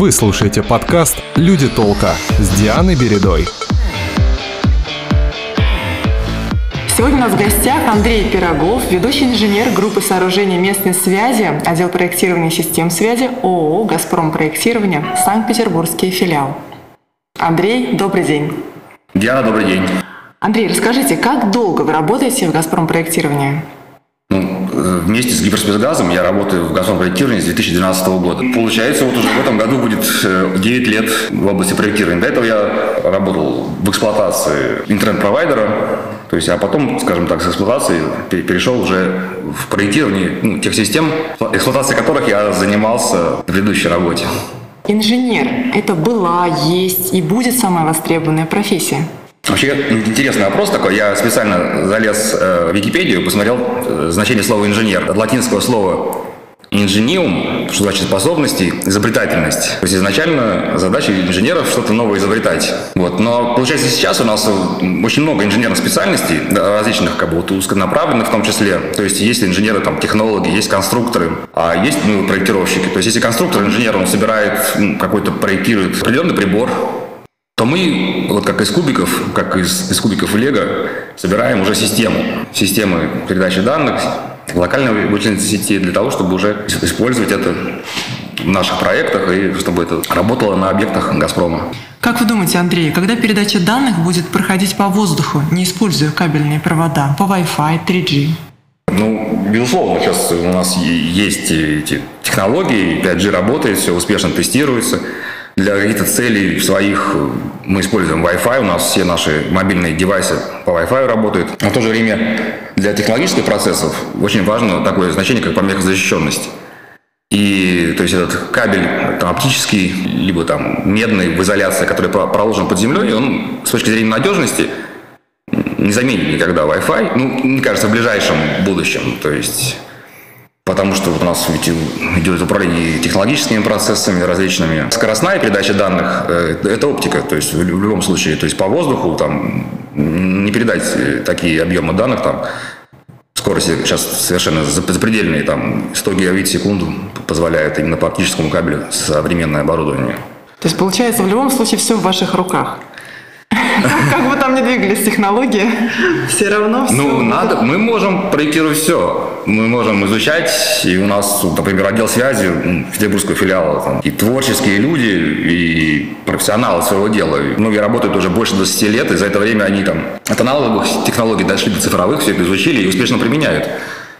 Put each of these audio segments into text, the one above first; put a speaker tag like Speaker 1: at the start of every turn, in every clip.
Speaker 1: Вы слушаете подкаст «Люди толка» с Дианой Бередой.
Speaker 2: Сегодня у нас в гостях Андрей Пирогов, ведущий инженер группы сооружения местной связи, отдел проектирования систем связи ООО «Газпром проектирование», Санкт-Петербургский филиал. Андрей, добрый день.
Speaker 3: Диана, добрый день.
Speaker 2: Андрей, расскажите, как долго вы работаете в «Газпром проектировании»?
Speaker 3: Вместе с Гиперспецгазом я работаю в газовом проектировании с 2012 года. Получается, вот уже в этом году будет 9 э, лет в области проектирования. До этого я работал в эксплуатации интернет-провайдера, то есть, а потом, скажем так, с эксплуатации перешел уже в проектирование ну, тех систем, эксплуатацией которых я занимался в предыдущей работе.
Speaker 2: Инженер – это была, есть и будет самая востребованная профессия.
Speaker 3: Вообще интересный вопрос такой. Я специально залез э, в Википедию, посмотрел э, значение слова инженер. От латинского слова инжениум, что значит способности, изобретательность. То есть изначально задача инженеров что-то новое изобретать. Вот. Но получается сейчас у нас очень много инженерных специальностей, различных как бы вот, узконаправленных в том числе. То есть есть инженеры, там, технологи, есть конструкторы, а есть ну, проектировщики. То есть если конструктор, инженер, он собирает ну, какой-то, проектирует определенный прибор, то мы, вот как из кубиков, как из, из кубиков Лего, собираем уже систему, системы передачи данных, локальной вычислительной сети для того, чтобы уже использовать это в наших проектах и чтобы это работало на объектах «Газпрома».
Speaker 2: Как вы думаете, Андрей, когда передача данных будет проходить по воздуху, не используя кабельные провода, по Wi-Fi, 3G?
Speaker 3: Ну, безусловно, сейчас у нас есть эти технологии, 5G работает, все успешно тестируется – для каких-то целей своих мы используем Wi-Fi, у нас все наши мобильные девайсы по Wi-Fi работают. А в то же время для технологических процессов очень важно такое значение, как помехозащищенность. И то есть этот кабель там, оптический, либо там медный в изоляции, который проложен под землей, он с точки зрения надежности не заменит никогда Wi-Fi, ну, мне кажется, в ближайшем будущем. То есть потому что у нас ведь идет управление технологическими процессами различными. Скоростная передача данных э, – это оптика, то есть в любом случае, то есть по воздуху там не передать э, такие объемы данных там скорости сейчас совершенно запредельные, там 100 гигабит в секунду позволяет именно по оптическому кабелю современное оборудование.
Speaker 2: То есть получается в любом случае все в ваших руках? Как бы там ни двигались технологии, все равно все.
Speaker 3: Ну, надо, мы можем проектировать все. Мы можем изучать, и у нас, например, отдел связи Петербургского филиала, там, и творческие люди, и профессионалы своего дела. Многие работают уже больше 20 лет, и за это время они там от аналоговых технологий дошли до цифровых, все это изучили и успешно применяют.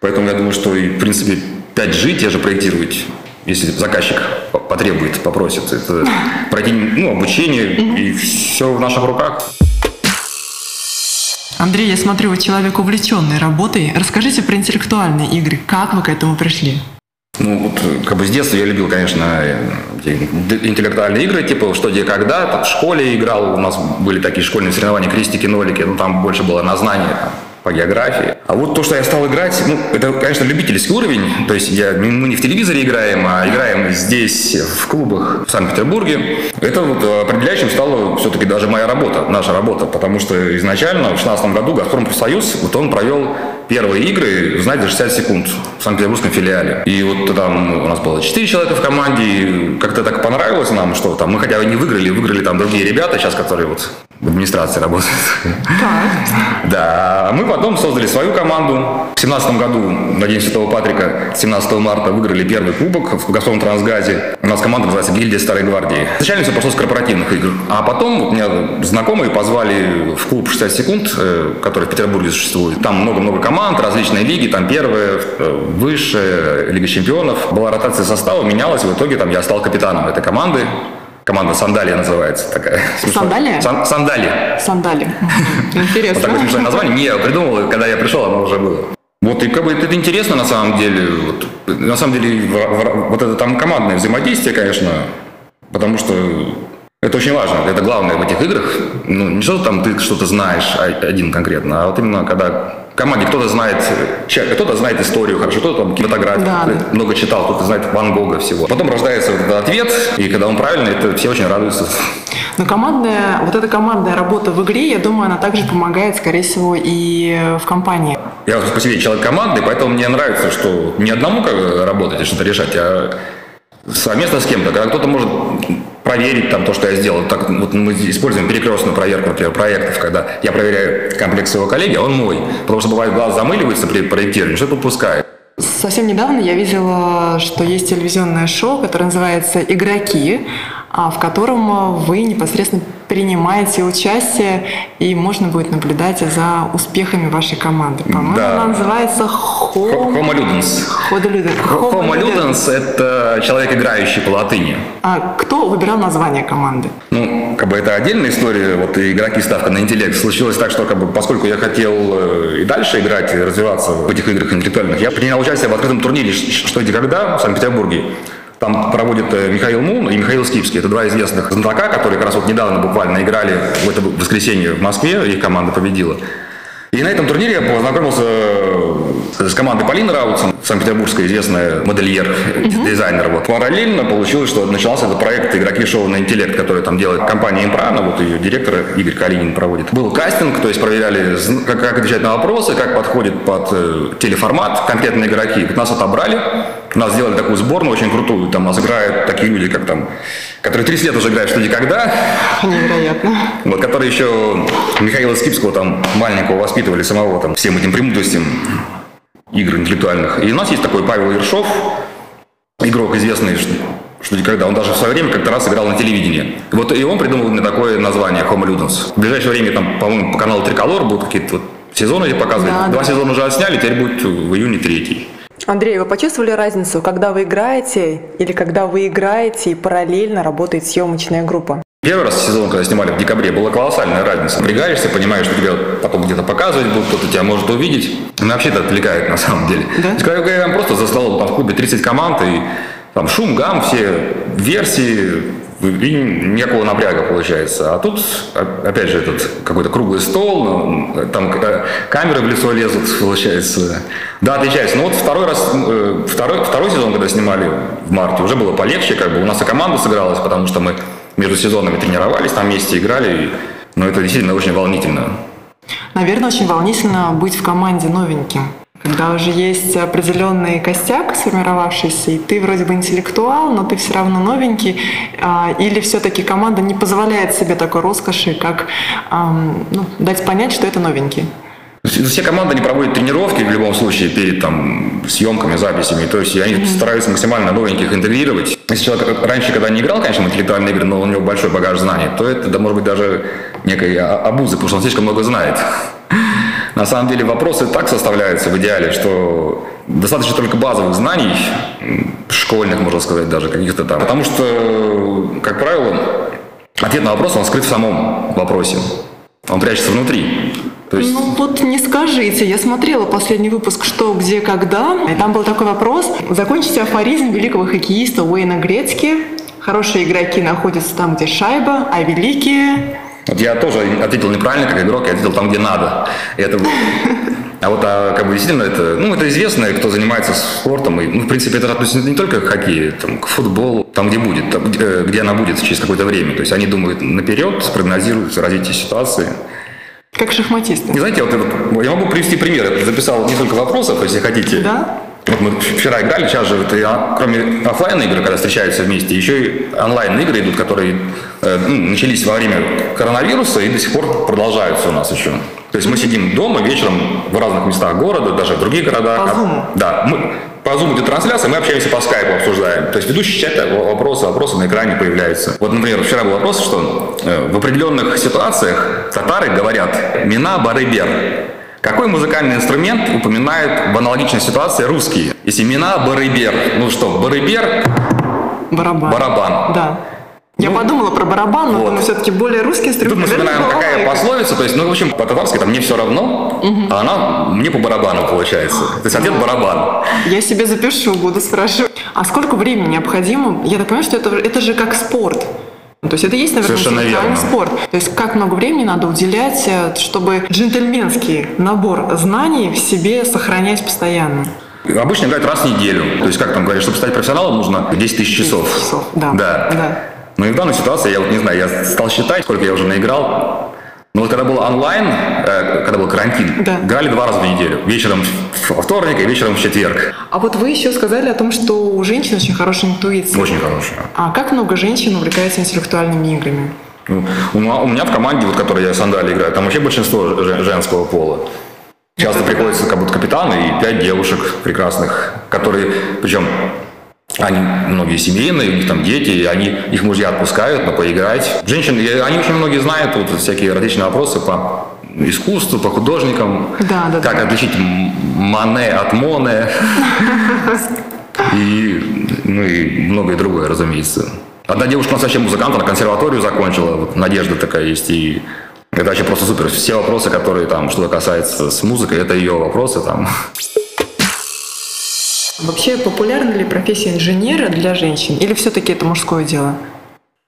Speaker 3: Поэтому я думаю, что и, в принципе, 5G те же проектировать если заказчик потребует, попросит. Это пройти ну, обучение, и все в наших руках.
Speaker 2: Андрей, я смотрю, вы человек увлеченный работой. Расскажите про интеллектуальные игры. Как вы к этому пришли?
Speaker 3: Ну, вот, как бы с детства я любил, конечно, интеллектуальные игры, типа «Что, где, когда». Там, в школе играл, у нас были такие школьные соревнования «Крестики-нолики», ну, там больше было на знание, там, по географии. А вот то, что я стал играть, ну, это, конечно, любительский уровень. То есть я, мы не в телевизоре играем, а играем здесь, в клубах в Санкт-Петербурге. Это вот определяющим стала все-таки даже моя работа, наша работа. Потому что изначально в 2016 году «Газпром Профсоюз», вот он провел первые игры, знаете, за 60 секунд в Санкт-Петербургском филиале. И вот там у нас было 4 человека в команде, и как-то так понравилось нам, что там мы хотя бы не выиграли, выиграли там другие ребята сейчас, которые вот в администрации работают.
Speaker 2: Так.
Speaker 3: Да, а мы потом создали свою команду. В 17 году на День Святого Патрика 17 марта выиграли первый кубок в Газпром Трансгазе. У нас команда называется «Гильдия Старой Гвардии». Изначально все пошло с корпоративных игр. А потом вот меня знакомые позвали в клуб 60 секунд, э, который в Петербурге существует. Там много-много команд, различные лиги, там первые, высшая, Лига чемпионов. Была ротация состава, менялась, в итоге там я стал капитаном этой команды. Команда Сандалия называется такая.
Speaker 2: Сандалия?
Speaker 3: Сан, сандали.
Speaker 2: Сандали. Интересно.
Speaker 3: Вот такое смешное название. Не, я придумал, когда я пришел, оно уже было. Вот, и как бы это интересно на самом деле. Вот, на самом деле, в, в, вот это там командное взаимодействие, конечно, потому что это очень важно, это главное в этих играх. Ну, не что там ты что-то знаешь один конкретно, а вот именно когда команде кто-то знает, кто-то знает историю хорошо, кто-то там кинематографию да, много читал, кто-то знает Ван Гога всего. Потом рождается вот этот ответ, и когда он правильный, это все очень радуются.
Speaker 2: Но командная, вот эта командная работа в игре, я думаю, она также помогает, скорее всего, и в компании.
Speaker 3: Я по себе человек команды, поэтому мне нравится, что не одному как работать и что-то решать, а совместно с кем-то, когда кто-то может проверить там то, что я сделал. Так, вот мы используем перекрестную проверку, например, проектов, когда я проверяю комплекс своего коллеги, а он мой. Потому что бывает глаз замыливается при проектировании, что-то упускает.
Speaker 2: Совсем недавно я видела, что есть телевизионное шоу, которое называется «Игроки», а, в котором вы непосредственно принимаете участие, и можно будет наблюдать за успехами вашей команды. По-моему,
Speaker 3: Да.
Speaker 2: она называется Home...
Speaker 3: Homo ludens.
Speaker 2: Homo Ludens.
Speaker 3: Это человек, играющий по латыни.
Speaker 2: А кто выбирал название команды?
Speaker 3: Ну, как бы это отдельная история, вот и игроки ставка на интеллект. Случилось так, что как бы, поскольку я хотел э, и дальше играть, и развиваться в этих играх интеллектуальных, я принял участие в открытом турнире «Ш- «Что, где, когда» в Санкт-Петербурге. Там проводят э, Михаил Мун и Михаил Скипский. Это два известных знатока, которые как раз вот недавно буквально играли в это воскресенье в Москве, их команда победила. И на этом турнире я познакомился э, с командой Полины Раутсон, санкт-петербургская известная модельер, дизайнер. Вот. Параллельно получилось, что начался этот проект «Игроки шоу на интеллект», который там делает компания «Импрана», вот ее директор Игорь Калинин проводит. Был кастинг, то есть проверяли, как, как отвечать на вопросы, как подходит под э, телеформат конкретные игроки. Нас отобрали, нас сделали такую сборную очень крутую, там нас играют такие люди, как там, которые 30 лет уже играют «Что, где, когда»,
Speaker 2: Невероятно.
Speaker 3: вот, который еще Михаила Скипского там маленького воспитывали самого там всем этим премудростям игр интеллектуальных. И у нас есть такой Павел Ершов, игрок известный, что, что когда он даже в свое время как-то раз играл на телевидении. И вот и он придумал мне такое название Homo Ludens. В ближайшее время там, по-моему, по каналу Триколор будут какие-то вот сезоны эти показывать.
Speaker 2: Да,
Speaker 3: Два
Speaker 2: да.
Speaker 3: сезона уже отсняли, теперь будет в июне третий.
Speaker 2: Андрей, вы почувствовали разницу, когда вы играете или когда вы играете и параллельно работает съемочная группа?
Speaker 3: Первый раз сезон, когда снимали в декабре, была колоссальная разница. Напрягаешься, понимаешь, что тебя потом где-то показывать будут, кто-то тебя может увидеть. Ну, вообще это отвлекает на самом деле.
Speaker 2: Да?
Speaker 3: То есть, когда я там просто за столом, там в клубе 30 команд, и там шум, гам, все версии, и никакого напряга получается. А тут, опять же, этот какой-то круглый стол, ну, там э, камеры в лицо лезут, получается. Да, отличается. Но вот второй раз, э, второй, второй сезон, когда снимали в марте, уже было полегче, как бы у нас и команда сыгралась, потому что мы между сезонами тренировались, там вместе играли, но это действительно очень волнительно.
Speaker 2: Наверное, очень волнительно быть в команде новеньким. Когда уже есть определенный костяк сформировавшийся, и ты вроде бы интеллектуал, но ты все равно новенький, а, или все-таки команда не позволяет себе такой роскоши, как ну, дать понять, что это новенький.
Speaker 3: Все все команды не проводят тренировки в любом случае перед там, съемками, записями. То есть они стараются максимально новеньких интегрировать. Если человек раньше, когда не играл, конечно, в интеллектуальные игры, но у него большой багаж знаний, то это, да, может быть, даже некой а- обуза, потому что он слишком много знает. На самом деле вопросы так составляются в идеале, что достаточно только базовых знаний, школьных, можно сказать, даже каких-то там. Потому что, как правило, ответ на вопрос, он скрыт в самом вопросе. Он прячется внутри. То есть
Speaker 2: Ну вот не скажите, я смотрела последний выпуск «Что, где, когда», и там был такой вопрос. Закончите афоризм великого хоккеиста Уэйна Грецки. Хорошие игроки находятся там, где шайба, а великие...
Speaker 3: Вот я тоже ответил неправильно, как игрок, я ответил там, где надо. И это... А вот а, как бы действительно это, ну, это известно, кто занимается спортом. И, ну, в принципе, это относится не только к хоккею, там, к футболу, там, где будет, там, где, э, где она будет через какое-то время. То есть они думают наперед, спрогнозируют развитие ситуации.
Speaker 2: Как шахматисты.
Speaker 3: Не знаете, вот я могу привести пример. Я записал несколько вопросов, если хотите.
Speaker 2: Да?
Speaker 3: Вот мы вчера играли, сейчас же, это, а, кроме оффлайн игр, когда встречаются вместе, еще и онлайн игры идут, которые э, ну, начались во время коронавируса и до сих пор продолжаются у нас еще. То есть мы сидим дома вечером в разных местах города, даже в других городах.
Speaker 2: По Zoom?
Speaker 3: Да, мы, по Zoom идет трансляция, мы общаемся по скайпу, обсуждаем. То есть ведущий чат, вопросы, вопросы на экране появляются. Вот, например, вчера был вопрос, что э, в определенных ситуациях татары говорят «мина барыбер». Какой музыкальный инструмент упоминает в аналогичной ситуации русские? Если мина барыбер, ну что, барыбер,
Speaker 2: Барабан.
Speaker 3: барабан.
Speaker 2: Да. Я подумала про барабан, но
Speaker 3: вот.
Speaker 2: думаю, все-таки более русский
Speaker 3: Тут
Speaker 2: инструмент.
Speaker 3: мы
Speaker 2: наверное,
Speaker 3: вспоминаем, какая
Speaker 2: балалайка.
Speaker 3: пословица, то есть, ну, в общем, по-татарски там мне все равно, а она мне по барабану получается. То есть ответ барабан.
Speaker 2: Я себе запишу, буду спрашивать. А сколько времени необходимо? Я так понимаю, что это, это же как спорт. То есть это есть, наверное,
Speaker 3: Совершенно верно.
Speaker 2: спорт. То есть как много времени надо уделять, э, чтобы джентльменский набор знаний в себе сохранять постоянно?
Speaker 3: Обычно играют раз в неделю. То есть, как там говорят, чтобы стать профессионалом, нужно 10 тысяч часов.
Speaker 2: часов, да.
Speaker 3: Да.
Speaker 2: Да.
Speaker 3: Ну и в данной ситуации, я вот не знаю, я стал считать, сколько я уже наиграл. Ну вот когда был онлайн, э, когда был карантин,
Speaker 2: Да.
Speaker 3: играли два раза в неделю. Вечером во вторник и вечером в четверг.
Speaker 2: А вот вы еще сказали о том, что у женщин очень хорошая интуиция.
Speaker 3: Очень хорошая.
Speaker 2: А как много женщин увлекается интеллектуальными играми?
Speaker 3: Ну, у меня в команде, вот, в которой я сандали играю, там вообще большинство жен- женского пола. Часто приходится как будто капитан и пять девушек прекрасных, которые, причем они многие семейные, у них там дети, и они, их мужья отпускают на поиграть. Женщины, они очень многие знают вот, всякие различные вопросы по искусству, по художникам.
Speaker 2: Да, да,
Speaker 3: Как
Speaker 2: да.
Speaker 3: отличить Мане от Моне. И, ну и многое другое, разумеется. Одна девушка у нас вообще музыкант, она консерваторию закончила, вот надежда такая есть, и это вообще просто супер. Все вопросы, которые там что-то касается с музыкой, это ее вопросы там.
Speaker 2: Вообще, популярна ли профессия инженера для женщин? Или все-таки это мужское дело?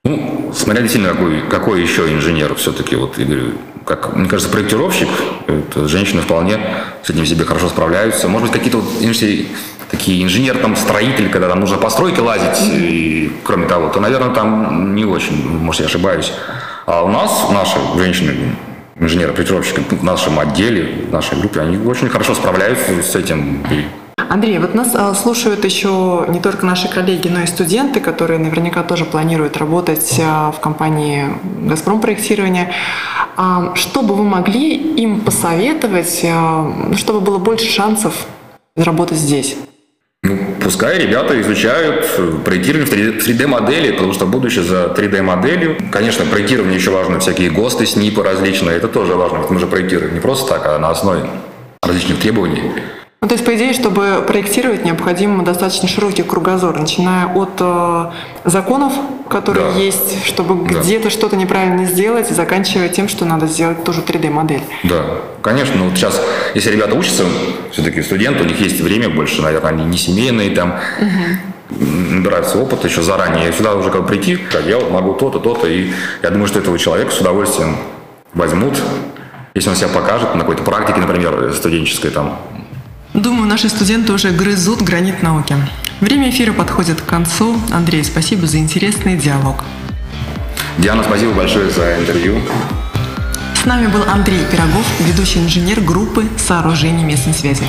Speaker 3: Ну, смотря действительно, какой, какой еще инженер все-таки, вот, я говорю, как, мне кажется, проектировщик, это женщины вполне с этим себе хорошо справляются. Может быть, какие-то вот, инженеры- такие инженер, там, строитель, когда там нужно по стройке лазить, и, кроме того, то, наверное, там не очень, может, я ошибаюсь. А у нас, наши женщины, инженеры-проектировщики в нашем отделе, в нашей группе, они очень хорошо справляются с этим. И
Speaker 2: Андрей, вот нас а, слушают еще не только наши коллеги, но и студенты, которые наверняка тоже планируют работать а, в компании «Газпром проектирования». А, Что бы вы могли им посоветовать, а, чтобы было больше шансов работать здесь?
Speaker 3: Ну, пускай ребята изучают проектирование в 3D-модели, потому что будущее за 3D-моделью. Конечно, проектирование еще важно, всякие ГОСТы, СНИПы различные, это тоже важно, ведь мы же проектируем не просто так, а на основе различных требований.
Speaker 2: Ну, то есть, по идее, чтобы проектировать, необходим достаточно широкий кругозор, начиная от э, законов, которые
Speaker 3: Да.
Speaker 2: есть, чтобы
Speaker 3: Да.
Speaker 2: где-то что-то неправильно сделать, и заканчивая тем, что надо сделать тоже 3D-модель.
Speaker 3: Да, конечно, ну вот сейчас, если ребята учатся, все-таки студенты, у них есть время больше, наверное, они не семейные там, м, набираются опыта еще заранее, сюда уже как бы прийти, как я вот могу то-то, то-то, и я думаю, что этого человека с удовольствием возьмут, если он себя покажет на какой-то практике, например, студенческой там,
Speaker 2: Думаю, наши студенты уже грызут гранит науки. Время эфира подходит к концу. Андрей, спасибо за интересный диалог.
Speaker 3: Диана, спасибо большое за интервью.
Speaker 2: С нами был Андрей Пирогов, ведущий инженер группы сооружений местной связи.